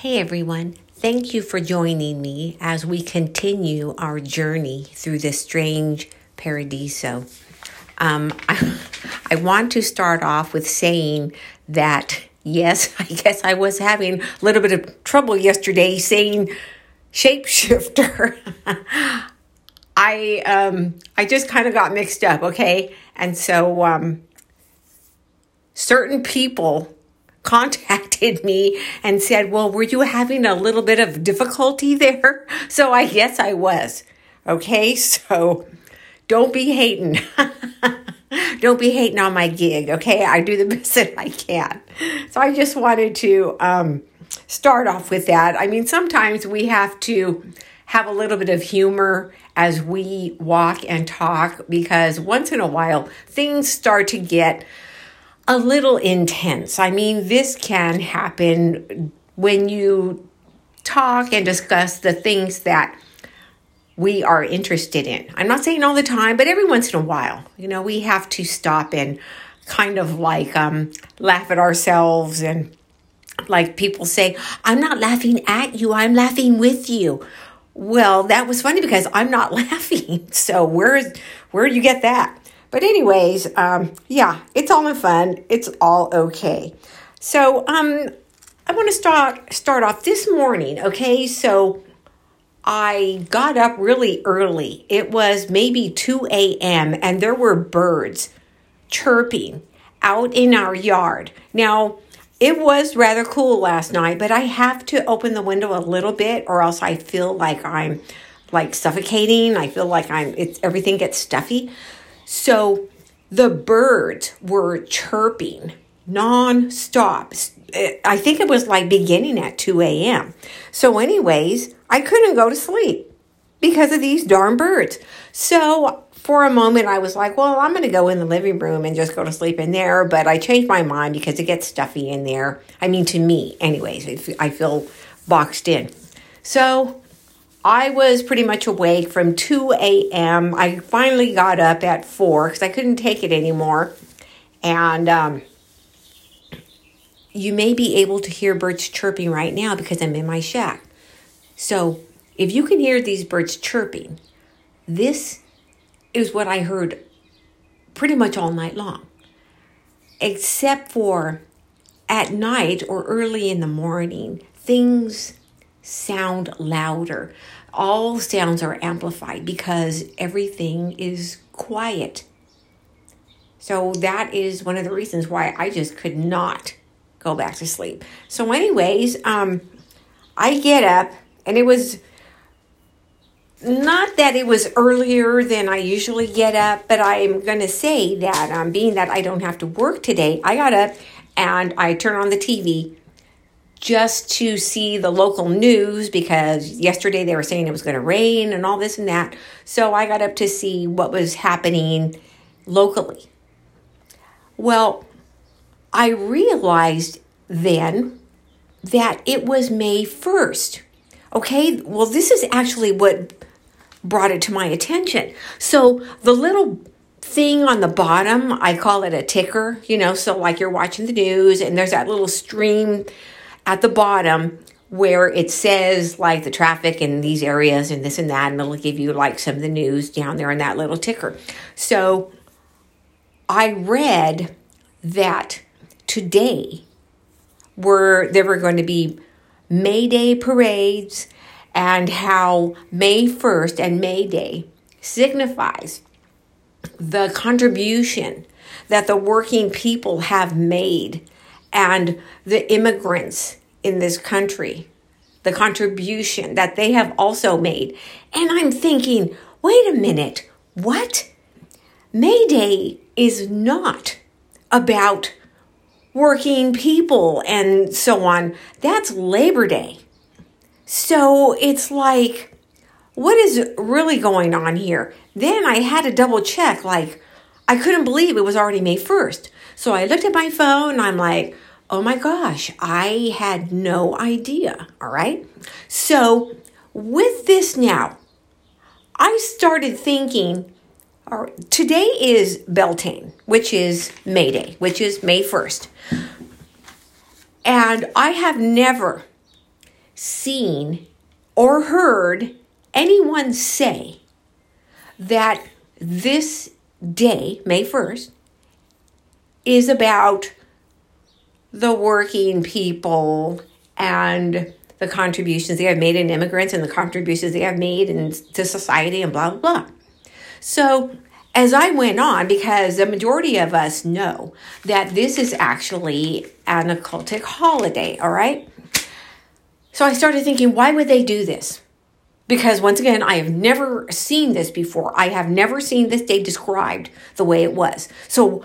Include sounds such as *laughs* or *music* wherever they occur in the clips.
Hey everyone, thank you for joining me as we continue our journey through this strange paradiso. Um, I, *laughs* I want to start off with saying that yes, *laughs* I guess I was having a little bit of trouble yesterday saying shapeshifter. *laughs* I um, I just kind of got mixed up, okay, and so um, certain people contacted me and said, Well, were you having a little bit of difficulty there? *laughs* So I guess I was. Okay, *laughs* so don't be hating. *laughs* don't be hating on my gig, okay? I do the best that I can. So I just wanted to um, start off with that. I mean, sometimes we have to have a little bit of humor as we walk and talk because once in a while things start to get a little intense. I mean, this can happen when you talk and discuss the things that we are interested in. I'm not saying all the time, but every once in a while, you know, we have to stop and kind of like um, laugh at ourselves and like people say, I'm not laughing at you, I'm laughing with you. Well, that was funny because I'm not *laughs* laughing. So where where do you get that? But anyways, um, yeah, it's all in fun. It's all okay. So um, I want to start start off this morning. Okay, so I got up really early. It was maybe two a.m. and there were birds chirping out in our yard. Now it was rather cool last night, but I have to open the window a little bit, or else I feel like I'm like suffocating. I feel like I'm it's everything gets stuffy. So the birds were chirping non-stop. Eh, I think it was like beginning at 2 a.m. So, anyways, I couldn't go to sleep because of these darn birds. So, for a moment, I was like, well, I'm going to go in the living room and just go to sleep in there. But I changed my mind because it gets stuffy in there. I mean, to me, anyways, I feel boxed in. So, I was pretty much awake from 2 a.m. I finally got up at 4 because I couldn't take it anymore. And um, you may be able to hear birds chirping right now because I'm in my shack. So if you can hear these birds chirping, this is what I heard pretty much all night long, except for at night or early in the morning, things sound louder. All sounds are amplified because everything is quiet. So that is one of the reasons why I just could not go back to sleep. So, anyways, um, I get up and it was not that it was earlier than I usually get up, but I'm going to say that um, being that I don't have to work today, I got up and I turned on the TV just to see the local news because yesterday they were saying it was going to rain and all this and that. So I got up to see what was happening locally. Well, I realized then that it was May 1st. Okay, well, this is actually what brought it to my attention. So the little thing on the bottom, I call it a ticker, you know, so like you're watching the news and there's that little stream at the bottom where it says like the traffic in these areas and this and that, and it'll give you like some of the news down there in that little ticker. So I read that today were there were going to be May Day parades and how May 1st and May Day signifies the contribution that the working people have made and the immigrants in this country, the contribution that they have also made. And I'm thinking, wait a minute, what? May Day is not about working people and so on. That's Labor Day. So it's like, what is really going on here? Then I had to double check, like, I couldn't believe it was already May 1st. So I looked at my phone I'm like, oh my gosh, I had no idea. All right. So with this now, I started thinking, all right, today is Beltane, which is May Day, which is May 1st. And I have never seen or heard anyone say that this day, May 1st, is about the working people and the contributions they have made in immigrants and the contributions they have made into society and blah, blah, blah. So, as I went on, because the majority of us know that this is actually an occultic holiday, all right? So I started thinking, why would they do this? Because once again, I have never seen this before. I have never seen this day described the way it was. So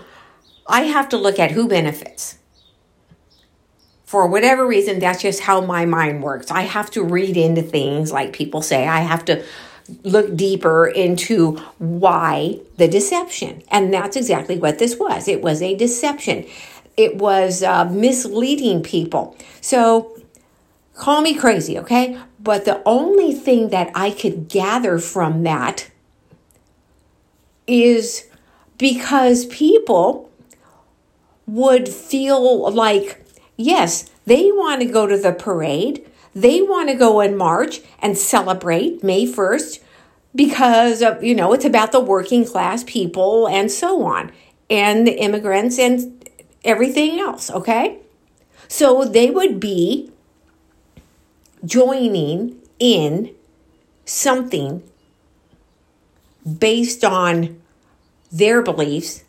I have to look at who benefits for whatever reason, that's just how my mind works. I have to read into things, like people say. I have to look deeper into why the deception. And that's exactly what this was it was a deception, it was uh, misleading people. So call me crazy, okay? But the only thing that I could gather from that is because people would feel like Yes, they want to go to the parade. They want to go in march and celebrate May 1st because of, you know, it's about the working class people and so on, and the immigrants and everything else, okay? So they would be joining in something based on their beliefs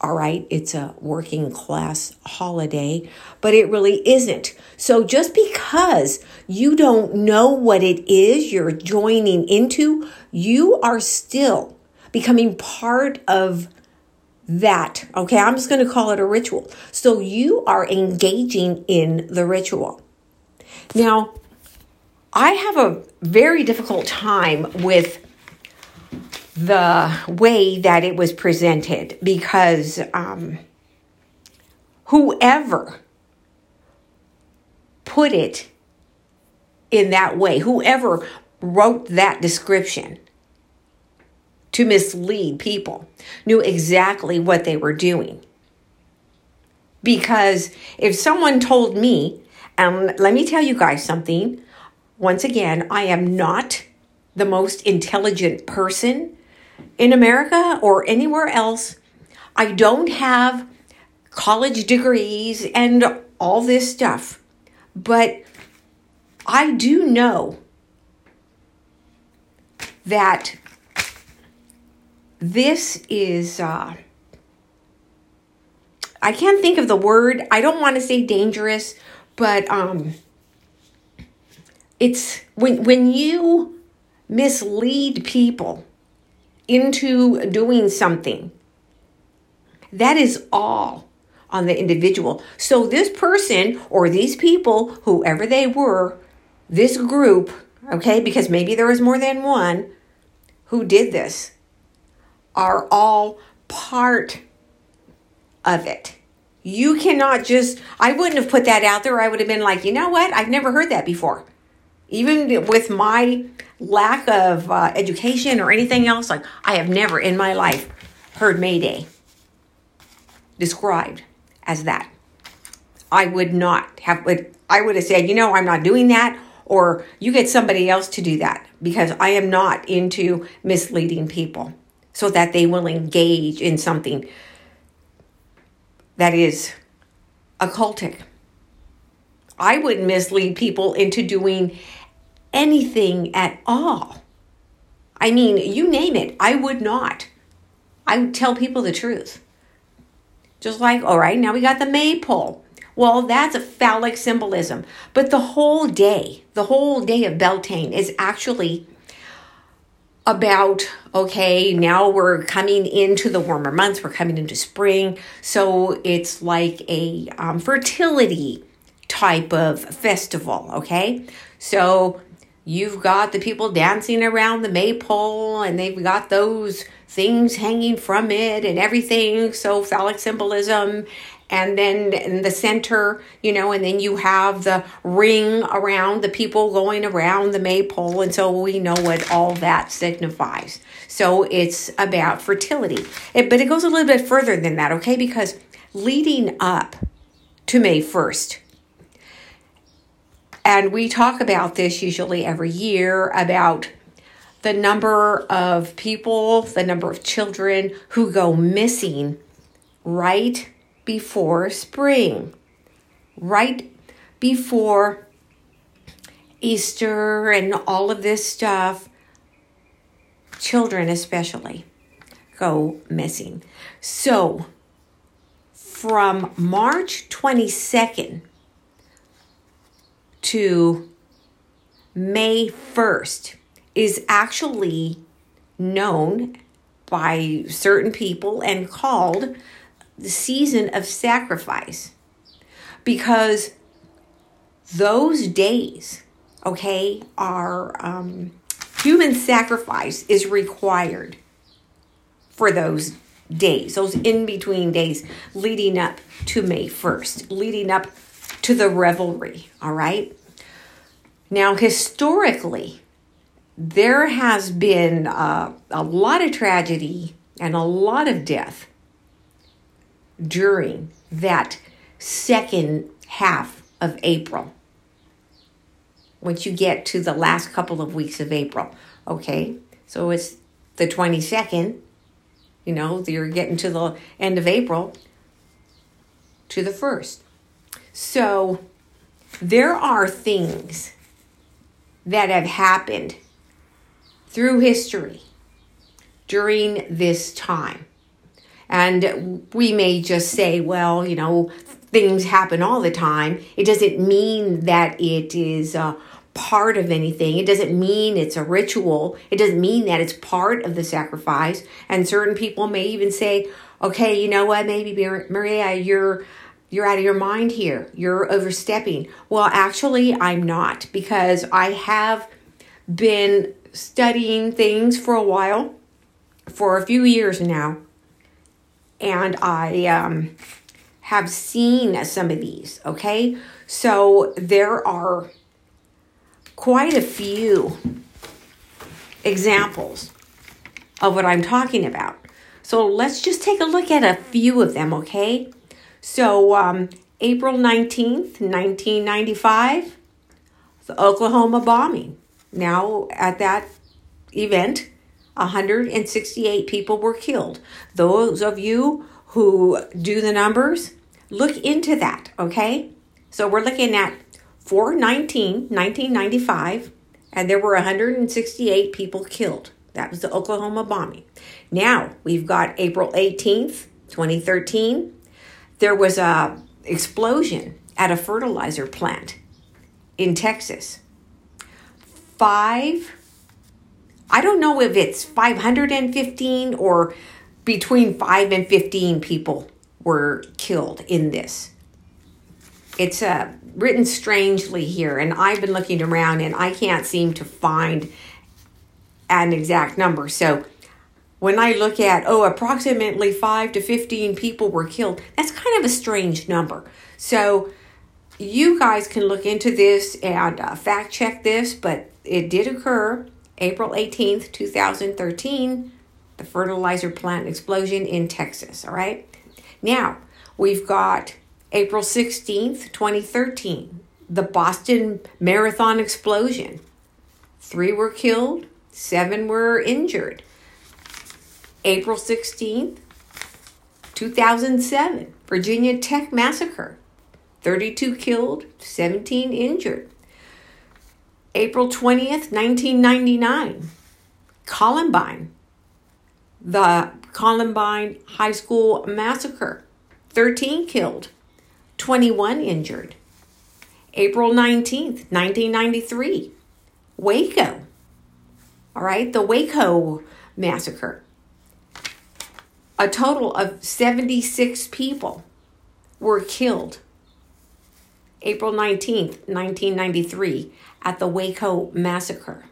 all right, it's a working class holiday, but it really isn't. So just because you don't know what it is you're joining into, you are still becoming part of that. Okay, I'm just going to call it a ritual. So you are engaging in the ritual. Now, I have a very difficult time with the way that it was presented because um, whoever put it in that way, whoever wrote that description to mislead people, knew exactly what they were doing. Because if someone told me, and um, let me tell you guys something, once again, I am not the most intelligent person in America or anywhere else. I don't have college degrees and all this stuff, but I do know that this is, uh, I can't think of the word. I don't want to say dangerous, but um, it's when when you mislead people into doing something. That is all on the individual. So, this person or these people, whoever they were, this group, okay, because maybe there was more than one who did this, are all part of it. You cannot just, I wouldn't have put that out there. I would have been like, you know what? I've never heard that before. Even with my lack of uh, education or anything else, like I have never in my life heard Mayday described as that. I would not have, I would have said, you know, I'm not doing that, or you get somebody else to do that because I am not into misleading people so that they will engage in something that is occultic. I wouldn't mislead people into doing anything at all. I mean, you name it, I would not. I would tell people the truth. Just like, all right, now we got the maypole. Well, that's a phallic symbolism. But the whole day, the whole day of Beltane is actually about okay, now we're coming into the warmer months, we're coming into spring. So it's like a um, fertility type of festival, okay? So You've got the people dancing around the maypole and they've got those things hanging from it and everything. So, phallic symbolism. And then in the center, you know, and then you have the ring around the people going around the maypole. And so we know what all that signifies. So it's about fertility. It, but it goes a little bit further than that, okay? Because leading up to May 1st, And we talk about this usually every year about the number of people, the number of children who go missing right before spring, right before Easter and all of this stuff. Children, especially, go missing. So, from March 22nd to May 1st is actually known by certain people and called the season of sacrifice. Because those days, okay, are um, human sacrifice is required for those days, those in between days leading up to May 1st, leading up to the revelry, all right? Now, historically, there has been uh, a lot of tragedy and a lot of death during that second half of April. Once you get to the last couple of weeks of April, okay? So it's the 22nd, you know, you're getting to the end of April to the 1st. So there are things that have happened through history during this time. And we may just say, well, you know, things happen all the time. It doesn't mean that it is a part of anything. It doesn't mean it's a ritual. It doesn't mean that it's part of the sacrifice. And certain people may even say, okay, you know what, maybe Maria, you're you're out of your mind here. You're overstepping. Well, actually, I'm not because I have been studying things for a while, for a few years now, and I um, have seen some of these. Okay, so there are quite a few examples of what I'm talking about. So let's just take a look at a few of them, okay? So, um, April 19th, 1995, the Oklahoma bombing. Now, at that event, 168 people were killed. Those of you who do the numbers, look into that, okay? So we're looking at 419, 1995, and there were 168 people killed. That was the Oklahoma bombing. Now we've got April 18th, 2013. There was a explosion at a fertilizer plant in Texas five, I don't know if it's 515 or between 5 and 15 people were killed in this. It's uh, written strangely here, and I've been looking around and I can't seem to find an exact number. So when I look at, oh, approximately 5 to 15 people were killed, that's kind of a strange number. So you guys can look into this and uh, fact check this, but it did occur April 18th, 2013, the fertilizer plant explosion in Texas. All right. Now, we've got April 16th, 2013, the Boston Marathon explosion. Three were killed, seven were injured. April 16th, 2007, Virginia Tech massacre. 32 killed, 17 injured. April 20th, 1999, Columbine, the Columbine High School massacre, 13 killed, 21 injured. April 19th, 1993, Waco. All right, the Waco massacre. A total of 76 people were killed. April 19th, 1993, at the Waco massacre,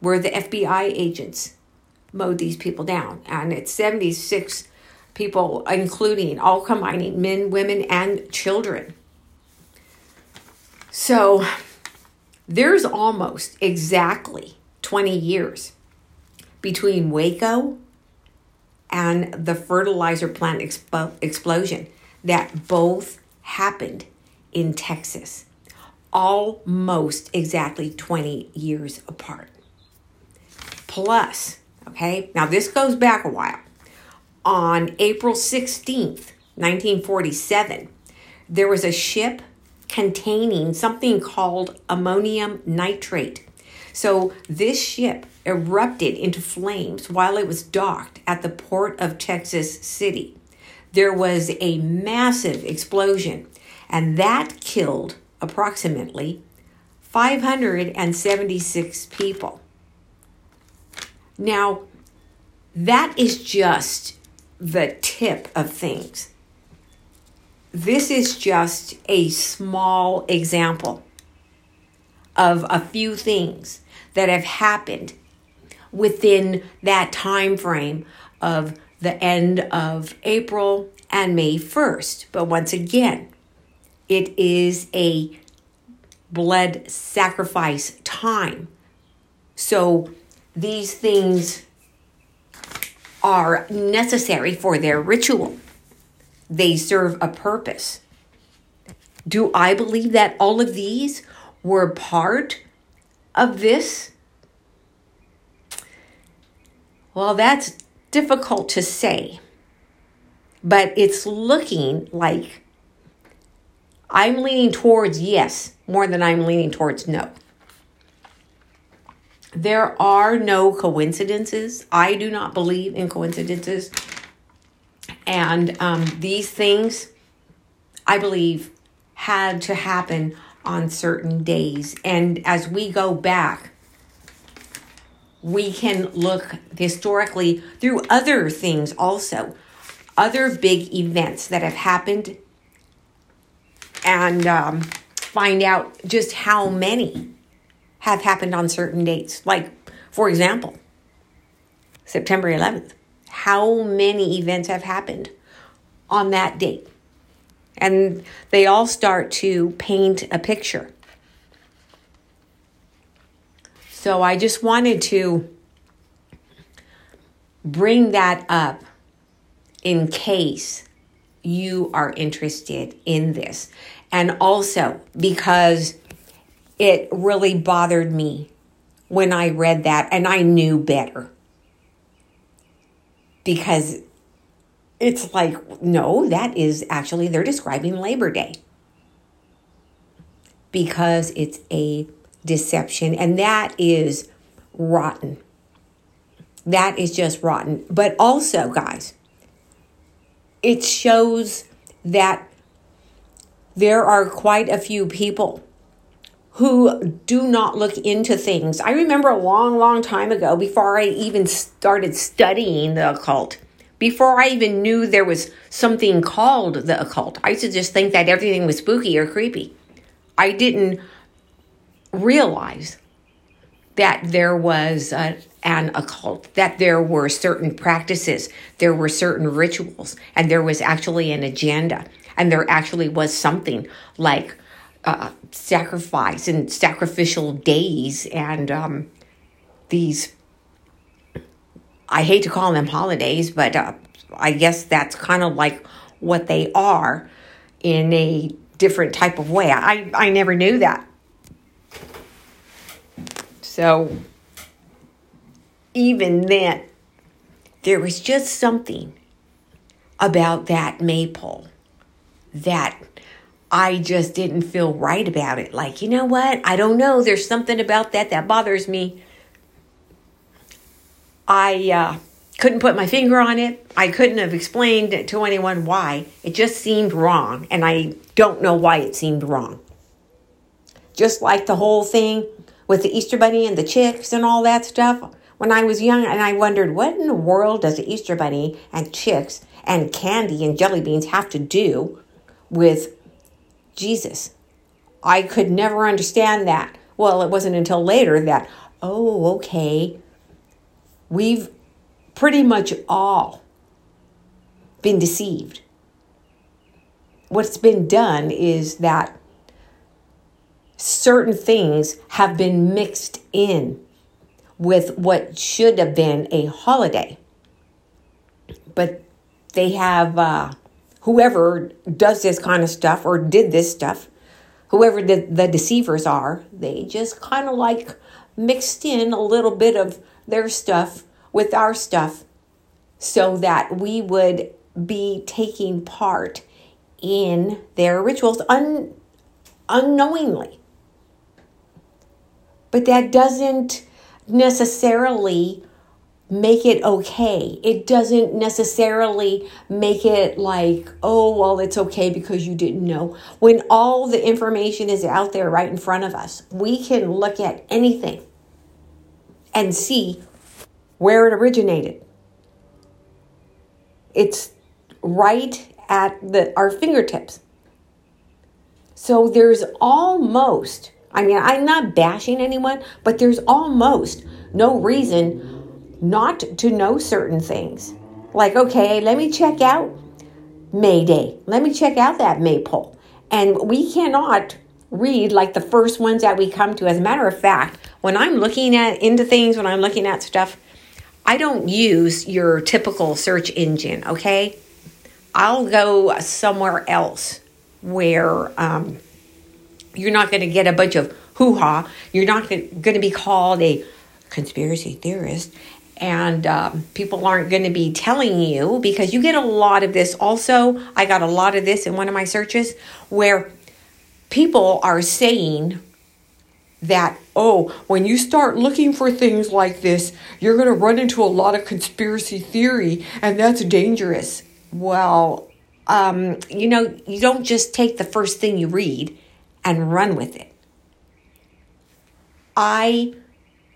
where the FBI agents mowed these people down. And it's 76 people, including all combining men, women, and children. So there's almost exactly 20 years between Waco and the fertilizer plant expo- explosion that both happened in Texas almost exactly 20 years apart. Plus, okay, now this goes back a while. On April 16th, 1947, there was a ship containing something called ammonium nitrate. So this ship erupted into flames while it was docked at the port of Texas City. There was a massive explosion, and that killed approximately 576 people. Now, that is just the tip of things. This is just a small example of a few things that have happened within that time frame of the end of April and May 1st. But once again, it is a blood sacrifice time. So these things are necessary for their ritual. They serve a purpose. Do I believe that all of these were part of this? Well, that's difficult to say, but it's looking like I'm leaning towards yes more than I'm leaning towards no. There are no coincidences. I do not believe in coincidences. And um, these things, I believe, had to happen on certain days. And as we go back, we can look historically through other things also, other big events that have happened, and um, find out just how many have happened on certain dates. Like, for example, September 11th. How many events have happened on that date? And they all start to paint a picture. So I just wanted to bring that up in case you are interested in this. And also because it really bothered me when I read that and I knew better. Because it's like, no, that is actually, they're describing Labor Day. Because it's a deception, and that is rotten. That is just rotten. But also, guys, it shows that there are quite a few people who do not look into things. I remember a long, long time ago, before I even started studying the occult, before I even knew there was something called the occult, I used to just think that everything was spooky or creepy. I didn't realize that there was a, an occult, that there were certain practices, there were certain rituals, and there was actually an agenda, and there actually was something like uh, sacrifice and sacrificial days and um, these. I hate to call them holidays, but uh, I guess that's kind of like what they are in a different type of way. I, I never knew that so even then, there was just something about that maypole that I just didn't feel right about it. Like, you know what? I don't know. There's something about that that bothers me. I uh, couldn't put my finger on it. I couldn't have explained it to anyone why. It just seemed wrong, and I don't know why it seemed wrong. Just like the whole thing with the Easter Bunny and the chicks and all that stuff when I was young, and I wondered what in the world does the Easter Bunny and chicks and candy and jelly beans have to do with Jesus? I could never understand that. Well, it wasn't until later that, oh, okay, we've pretty much all been deceived. What's been done is that certain things have been mixed in with what should have been a holiday. But they have, uh, whoever does this kind of stuff or did this stuff, whoever the, the deceivers are, they just kind of like mixed in a little bit of their stuff with our stuff so that we would be taking part in their rituals un, unknowingly. But that doesn't necessarily make it okay. It doesn't necessarily make it like, oh, well, it's okay because you didn't know. When all the information is out there right in front of us, we can look at anything and see where it originated. It's right at the our fingertips. So there's almost, I mean, I'm not bashing anyone, but there's almost no reason not to know certain things. Like, okay, let me check out Mayday. Let me check out that maypole. And we cannot read like the first ones that we come to. As a matter of fact, when I'm looking at into things, when I'm looking at stuff, I don't use your typical search engine, okay? I'll go somewhere else where um, you're not going to get a bunch of hoo ha. You're not going to be called a conspiracy theorist. And um, people aren't going to be telling you because you get a lot of this. Also, I got a lot of this in one of my searches where people are saying that, oh, when you start looking for things like this, you're going to run into a lot of conspiracy theory, and that's dangerous. Well, um, you know, you don't just take the first thing you read and run with it. I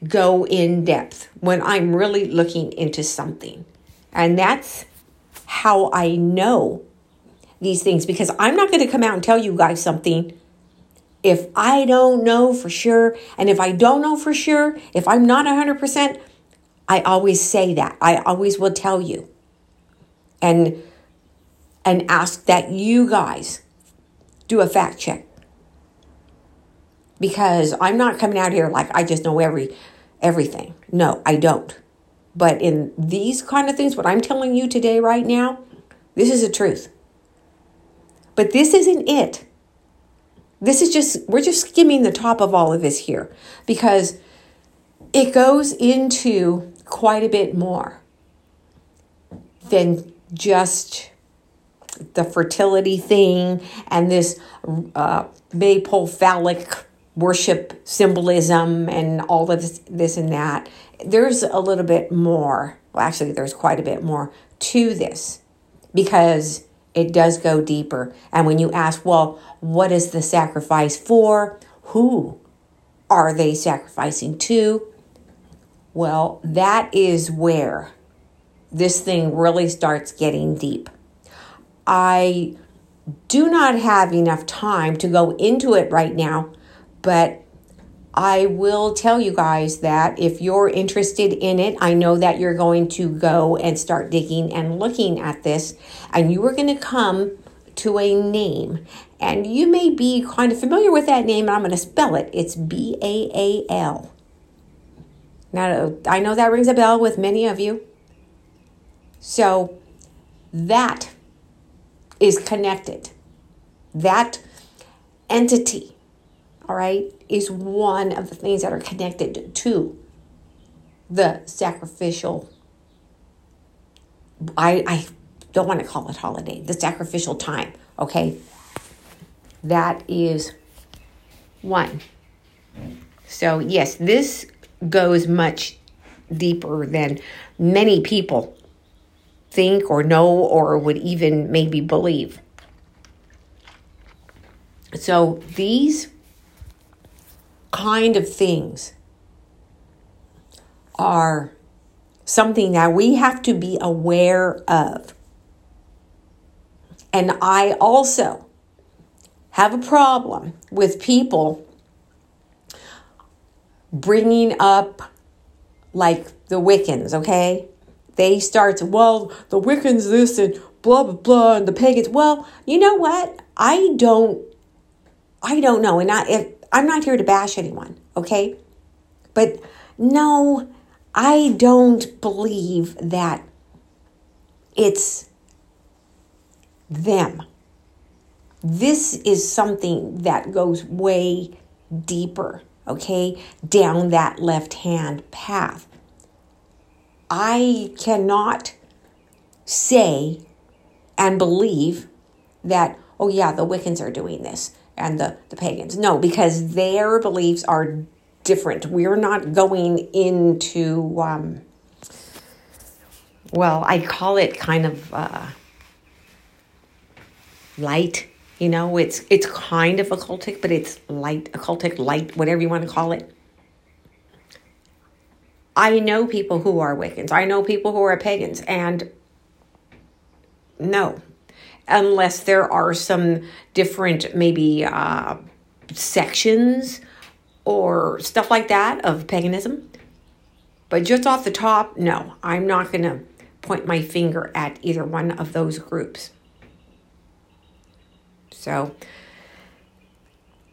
go in depth when I'm really looking into something. And that's how I know these things because I'm not going to come out and tell you guys something if I don't know for sure. And if I don't know for sure, if I'm not 100%, I always say that. I always will tell you. And and ask that you guys do a fact check. Because I'm not coming out here like I just know every everything. No, I don't. But in these kind of things, what I'm telling you today, right now, this is the truth. But this isn't it. This is just, we're just skimming the top of all of this here because it goes into quite a bit more than just the fertility thing and this uh, maypole phallic worship symbolism and all of this, this and that. There's a little bit more. Well, actually, there's quite a bit more to this because it does go deeper. And when you ask, well, what is the sacrifice for? Who are they sacrificing to? Well, that is where this thing really starts getting deep. I do not have enough time to go into it right now but I will tell you guys that if you're interested in it, I know that you're going to go and start digging and looking at this, and you are going to come to a name. And you may be kind of familiar with that name, and I'm going to spell it. It's B A A L. Now, I know that rings a bell with many of you. So, that is connected. That entity all right, is one of the things that are connected to the sacrificial. I, I don't want to call it holiday, the sacrificial time, okay? That is one. So, yes, this goes much deeper than many people think or know or would even maybe believe. So, these kind of things are something that we have to be aware of. And I also have a problem with people bringing up like the Wiccans, okay? They start to, well, the Wiccans this and blah blah blah and the pagans. Well, you know what? I don't I don't know. And I if I'm not here to bash anyone, okay? But no, I don't believe that it's them. this is something that goes way deeper, okay, down that left hand path. I cannot say and believe that, oh, yeah, the Wiccans are doing this and the, the pagans. No, because their beliefs are different. We're not going into, um, well, I call it kind of uh, light. You know, it's it's kind of occultic, but it's light, occultic, light, whatever you want to call it. I know people who are Wiccans. I know people who are pagans, and no, unless there are some different maybe uh, sections or stuff like that of paganism. But just off the top, no, I'm not going to point my finger at either one of those groups. So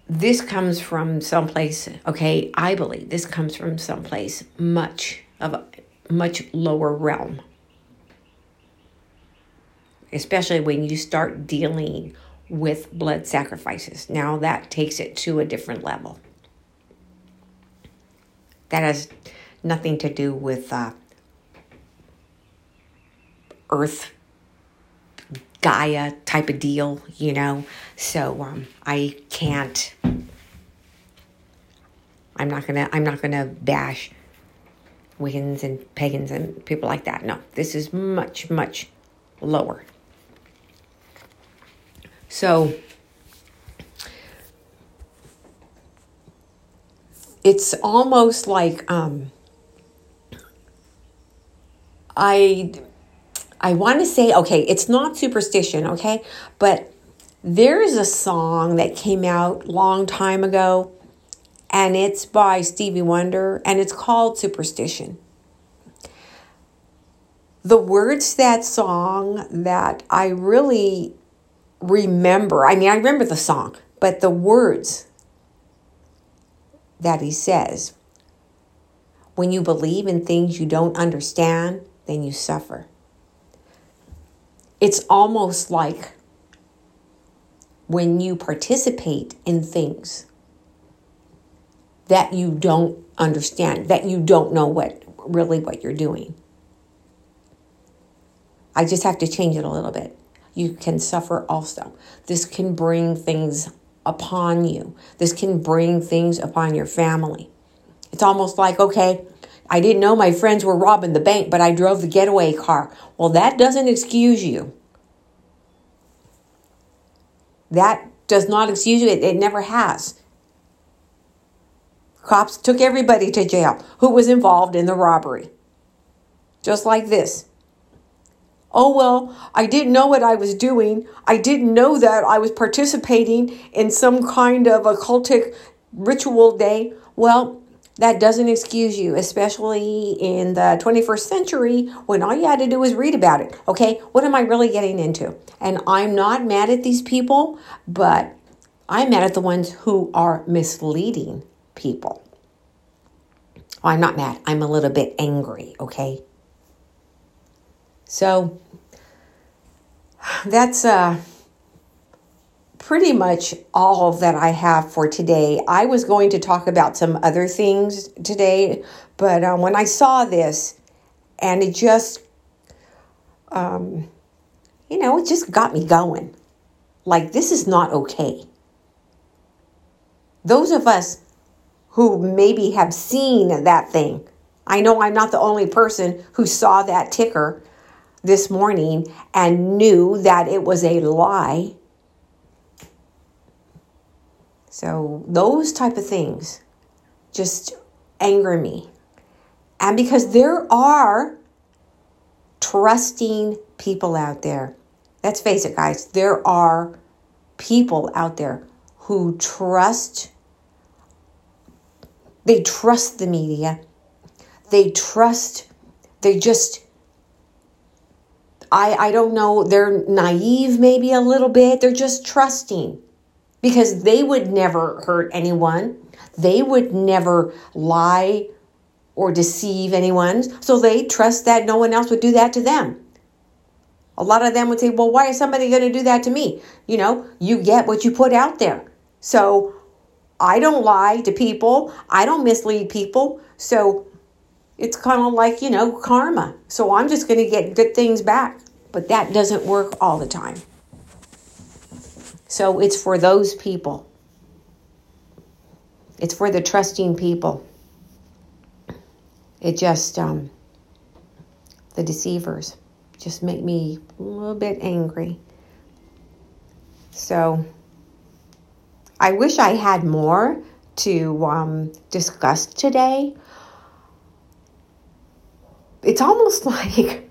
this comes from someplace, okay, I believe this comes from someplace much of a much lower realm especially when you start dealing with blood sacrifices. Now that takes it to a different level. That has nothing to do with uh, Earth Gaia type of deal, you know. So um, I can't. I'm not gonna. I'm not gonna bash Wiccans and pagans and people like that. No, this is much much lower. So it's almost like um, I I want to say okay, it's not superstition, okay, but there's a song that came out long time ago, and it's by Stevie Wonder, and it's called Superstition. The words that song that I really remember. I mean, I remember the song, but the words that he says when you believe in things you don't understand, then you suffer. It's almost like when you participate in things that you don't understand, that you don't know what really what you're doing. I just have to change it a little bit you can suffer also. This can bring things upon you. This can bring things upon your family. It's almost like, okay, I didn't know my friends were robbing the bank, but I drove the getaway car. Well, that doesn't excuse you. That does not excuse you. It, it never has. Cops took everybody to jail who was involved in the robbery. Just like this. Oh, well, I didn't know what I was doing. I didn't know that I was participating in some kind of occultic ritual day. Well, that doesn't excuse you, especially in the 21st century when all you had to do was read about it. Okay, what am I really getting into? And I'm not mad at these people, but I'm mad at the ones who are misleading people. Well, I'm not mad, I'm a little bit angry, okay? So that's uh, pretty much all that I have for today. I was going to talk about some other things today, but uh, when I saw this, and it just, um, you know, it just got me going. Like, this is not okay. Those of us who maybe have seen that thing, I know I'm not the only person who saw that ticker this morning and knew that it was a lie. So those type of things just anger me. And because there are trusting people out there. Let's face it, guys, there are people out there who trust they trust the media. They trust they just I, I don't know, they're naive maybe a little bit. They're just trusting because they would never hurt anyone. They would never lie or deceive anyone. So they trust that no one else would do that to them. A lot of them would say, Well, why is somebody going to do that to me? You know, you get what you put out there. So I don't lie to people, I don't mislead people. So it's kind of like, you know, karma. So I'm just going to get good things back. But that doesn't work all the time. So it's for those people. It's for the trusting people. It just, um, the deceivers just make me a little bit angry. So I wish I had more to um, discuss today. It's almost *laughs* like,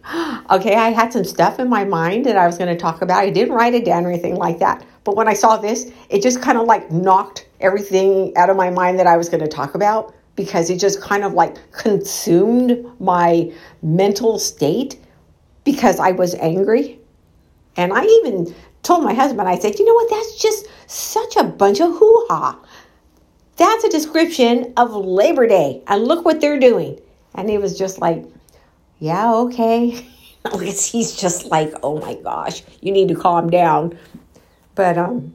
okay, I had some stuff in my mind that I was going to talk about. I didn't write it down or anything like that. But when I saw this, it just kind of like knocked everything out of my mind that I was going to talk about because it just kind of like consumed my mental state because I was angry. And I even told my husband, I said, you know what, that's just such a bunch of hoo ha. That's a description of Labor Day. And look what they're doing. And he was just like, yeah, okay. *laughs* He's just like, oh my gosh, you need to calm down. But um,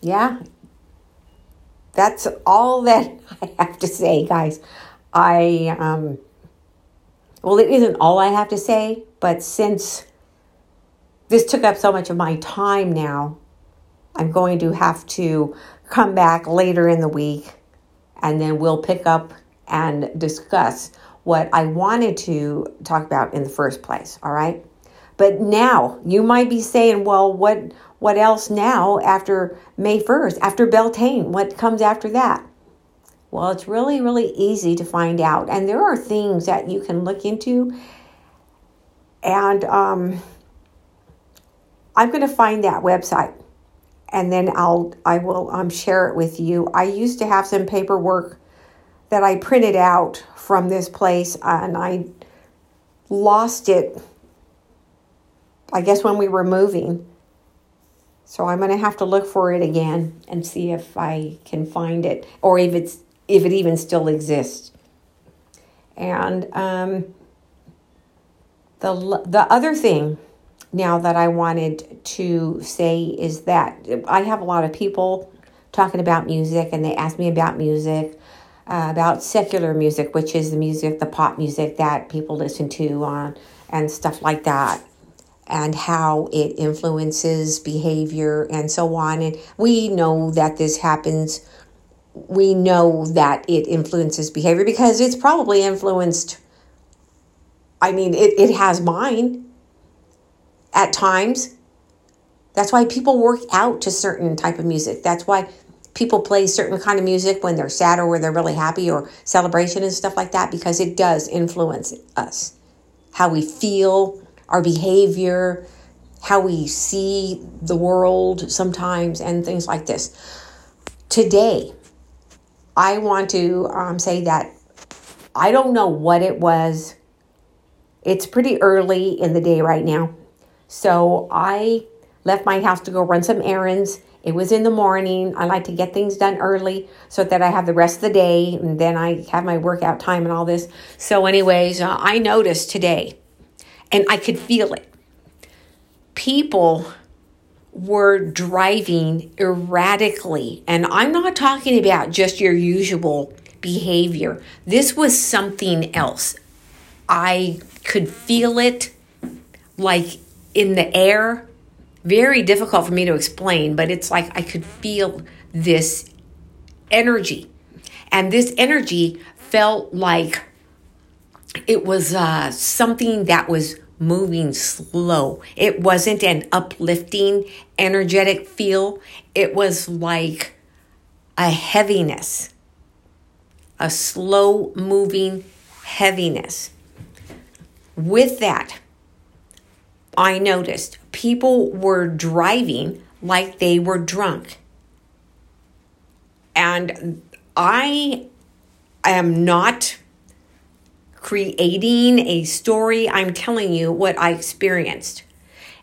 yeah, that's all that *laughs* I have to say, guys. I um, well, it isn't all I have to say, but since this took up so much of my time now, I'm going to have to come back later in the week and then we'll pick up and discuss what I wanted to talk about in the first place, all right? But now you might be saying, well, what what else now after May 1st, after Beltane? What comes after that? Well, it's really, really easy to find out. And there are things that you can look into. And um, I'm going to find that website and then I'll I will um, share it with you. I used to have some paperwork that I printed out from this place and I lost it I guess when we were moving. So I'm going to have to look for it again and see if I can find it or if it's if it even still exists. And um, the the other thing now that I wanted to say is that I have a lot of people talking about music, and they ask me about music, uh, about secular music, which is the music, the pop music that people listen to on and stuff like that and how it influences behavior and so on. And we know that this happens. We know that it influences behavior because it's probably influenced i mean it, it has mine at times. That's why people work out to certain type of music. That's why people play certain kind of music when they're sad or when they're really happy or celebration and stuff like that because it does influence us how we feel our behavior how we see the world sometimes and things like this today I want to um, say that I don't know what it was. It's pretty early in the day right now. So I left my house to go run some errands. It was in the morning. I like to get things done early so that I have the rest of the day and then I have my workout time and all this. So, anyways, uh, I noticed today and I could feel it. People were driving erratically. And I'm not talking about just your usual behavior, this was something else. I could feel it like in the air. Very difficult for me to explain, but it's like I could feel this energy. And this energy felt like it was uh, something that was moving slow. It wasn't an uplifting, energetic feel. It was like a heaviness, a slow moving heaviness. With that, I noticed people were driving like they were drunk. And I am not creating a story. I'm telling you what I experienced.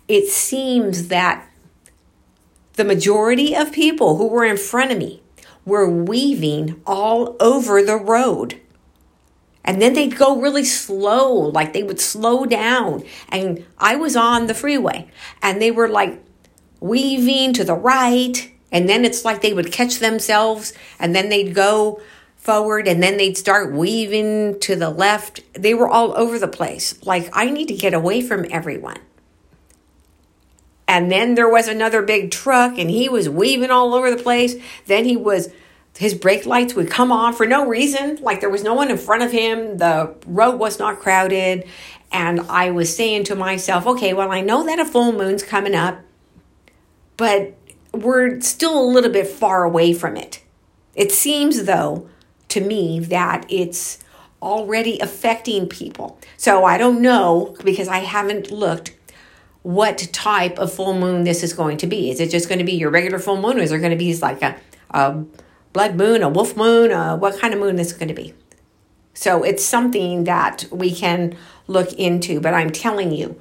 It seems that the majority of people who were in front of me were weaving all over the road. And then they'd go really slow, like they would slow down. And I was on the freeway and they were like weaving to the right. And then it's like they would catch themselves and then they'd go forward and then they'd start weaving to the left. They were all over the place. Like, I need to get away from everyone. And then there was another big truck and he was weaving all over the place. Then he was, his brake lights would come on for no reason. Like there was no one in front of him. The road was not crowded. And I was saying to myself, okay, well, I know that a full moon's coming up, but we're still a little bit far away from it. It seems, though, to me that it's already affecting people. So I don't know because I haven't looked what type of full moon this is going to be. Is it just going to be your regular full moon or is there going to be like a, a blood moon, a wolf moon, uh, what kind of moon this is going to be? So it's something that we can look into, but I'm telling you,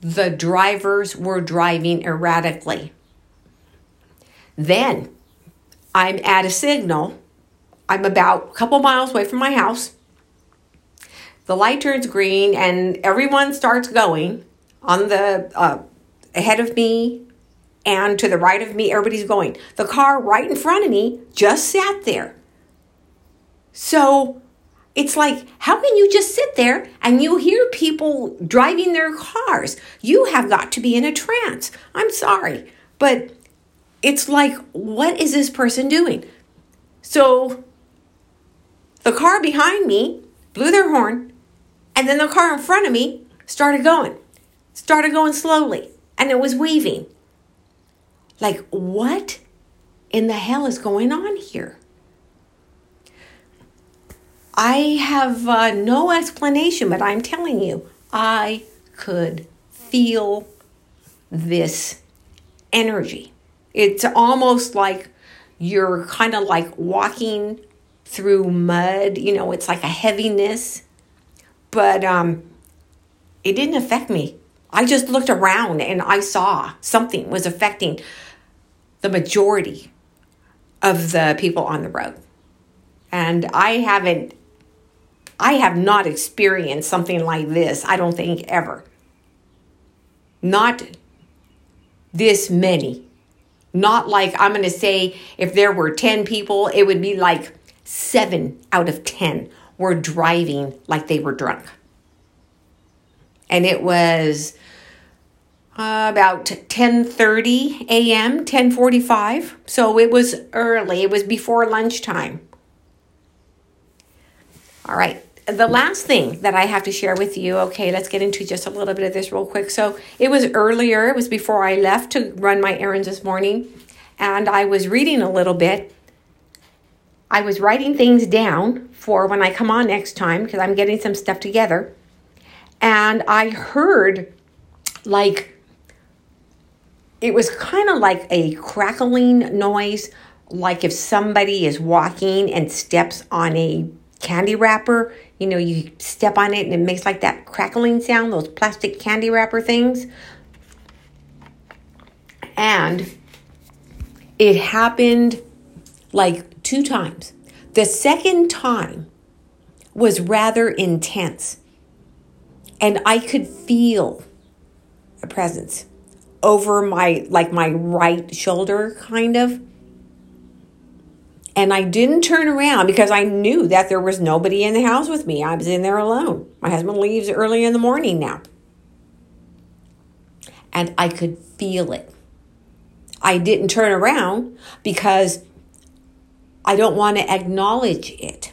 the drivers were driving erratically. Then I'm at a signal I'm about a couple miles away from my house. The light turns green and everyone starts going on the uh, ahead of me and to the right of me. Everybody's going. The car right in front of me just sat there. So it's like, how can you just sit there and you hear people driving their cars? You have got to be in a trance. I'm sorry. But it's like, what is this person doing? So the car behind me blew their horn, and then the car in front of me started going, started going slowly, and it was weaving. Like, what in the hell is going on here? I have uh, no explanation, but I'm telling you, I could feel this energy. It's almost like you're kind of like walking through mud. You know, it's like a heaviness. But um, it didn't affect me. I just looked around and I saw something was affecting the majority of the people on the road. And I haven't, I have not experienced something like this, I don't think ever. Not this many. Not like I'm going to say if there were 10 people, it would be like seven out of 10 were driving like they were drunk. And it was uh, about 10:30 a.m., 10:45. So it was early. It was before lunchtime. All right. The last thing that I have to share with you, okay, let's get into just a little bit of this real quick. So it was earlier, it was before I left to run my errands this morning, and I was reading a little bit I was writing things down for when I come on next time because I'm getting some stuff together. And I heard like it was kind of like a crackling noise, like if somebody is walking and steps on a candy wrapper. You know, you step on it and it makes like that crackling sound, those plastic candy wrapper things. And it happened like two times. The second time was rather intense, and I could feel a presence over my like my right shoulder kind of and I didn't turn around because I knew that there was nobody in the house with me. I was in there alone. My husband leaves early in the morning now. And I could feel it. I didn't turn around because I don't want to acknowledge it.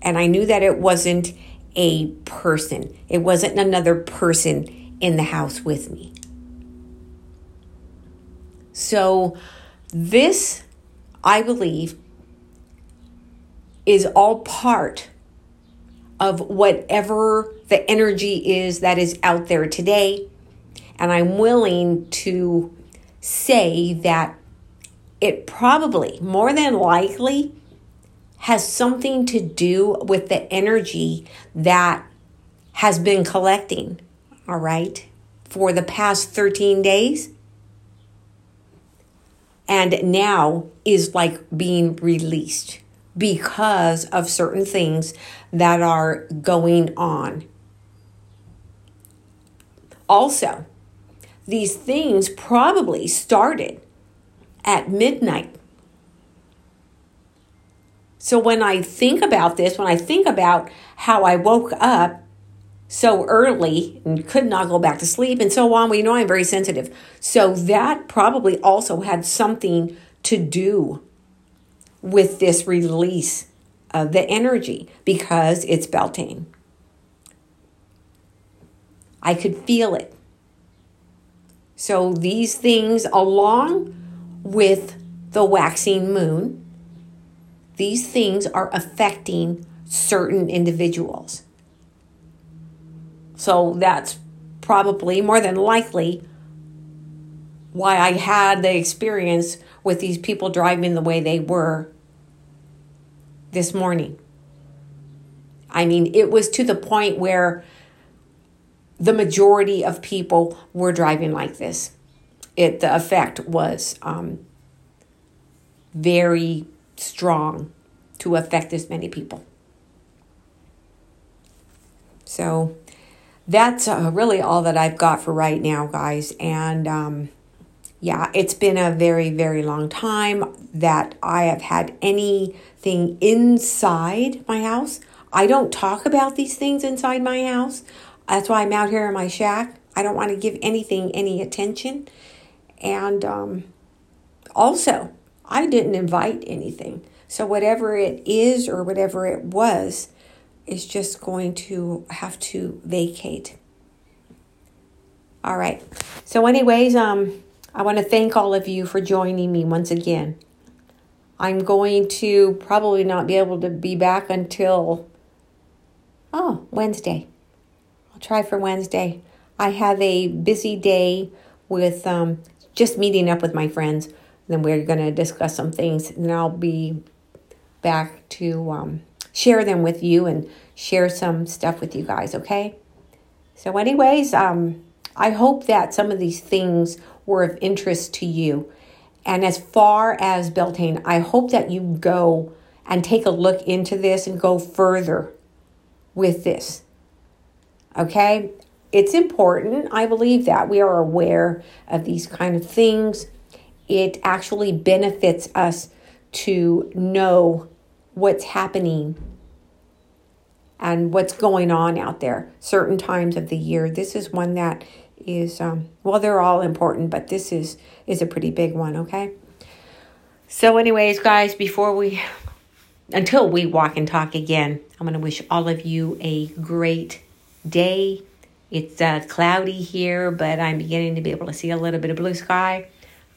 And I knew that it wasn't a person, it wasn't another person in the house with me. So, this, I believe, is all part of whatever the energy is that is out there today. And I'm willing to say that it probably, more than likely, has something to do with the energy that has been collecting, all right, for the past 13 days. And now is like being released, because of certain things that are going on. Also, these things probably started at midnight. So when I think about this, when I think about how I woke up so early and could not go back to sleep and so on, We know, I'm very sensitive. So that probably also had something to do with this release of the energy because it's Beltane. I could feel it. So these things, along with the waxing moon, these things are affecting certain individuals. So that's probably more than likely why I had the experience with these people driving the way they were this morning. I mean, it was to the point where the majority of people were driving like this. It the effect was um, very strong to affect this many people. So that's uh, really all that I've got for right now, guys. And um, yeah, it's been a very, very long time that I have had anything inside my house. I don't talk about these things inside my house. That's why I'm out here in my shack. I don't want to give anything any attention. And um, also, I didn't invite anything. So, whatever it is or whatever it was, is just going to have to vacate. All right. So, anyways, um, I want to thank all of you for joining me once again. I'm going to probably not be able to be back until oh Wednesday. I'll try for Wednesday. I have a busy day with um, just meeting up with my friends. Then we're going to discuss some things, and I'll be back to um, share them with you and share some stuff with you guys. Okay. So, anyways, um, I hope that some of these things were of interest to you. And as far as Beltane, I hope that you go and take a look into this and go further with this. Okay? It's important. I believe that we are aware of these kind of things. It actually benefits us to know what's happening and what's going on out there. Certain times of the year. This is one that is um, well they're all important but this is is a pretty big one okay? So anyways guys before we until we walk and talk again i'm going to wish all of you a great day. It's uh, cloudy here but i'm beginning to be able to see a little bit of blue sky.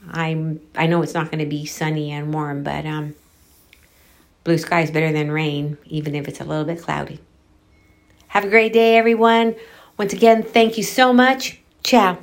I'm i know it's not going to be sunny and warm but um blue sky is better than rain even if it's a little bit cloudy. Have a great day everyone. Once again thank you so much. Ciao.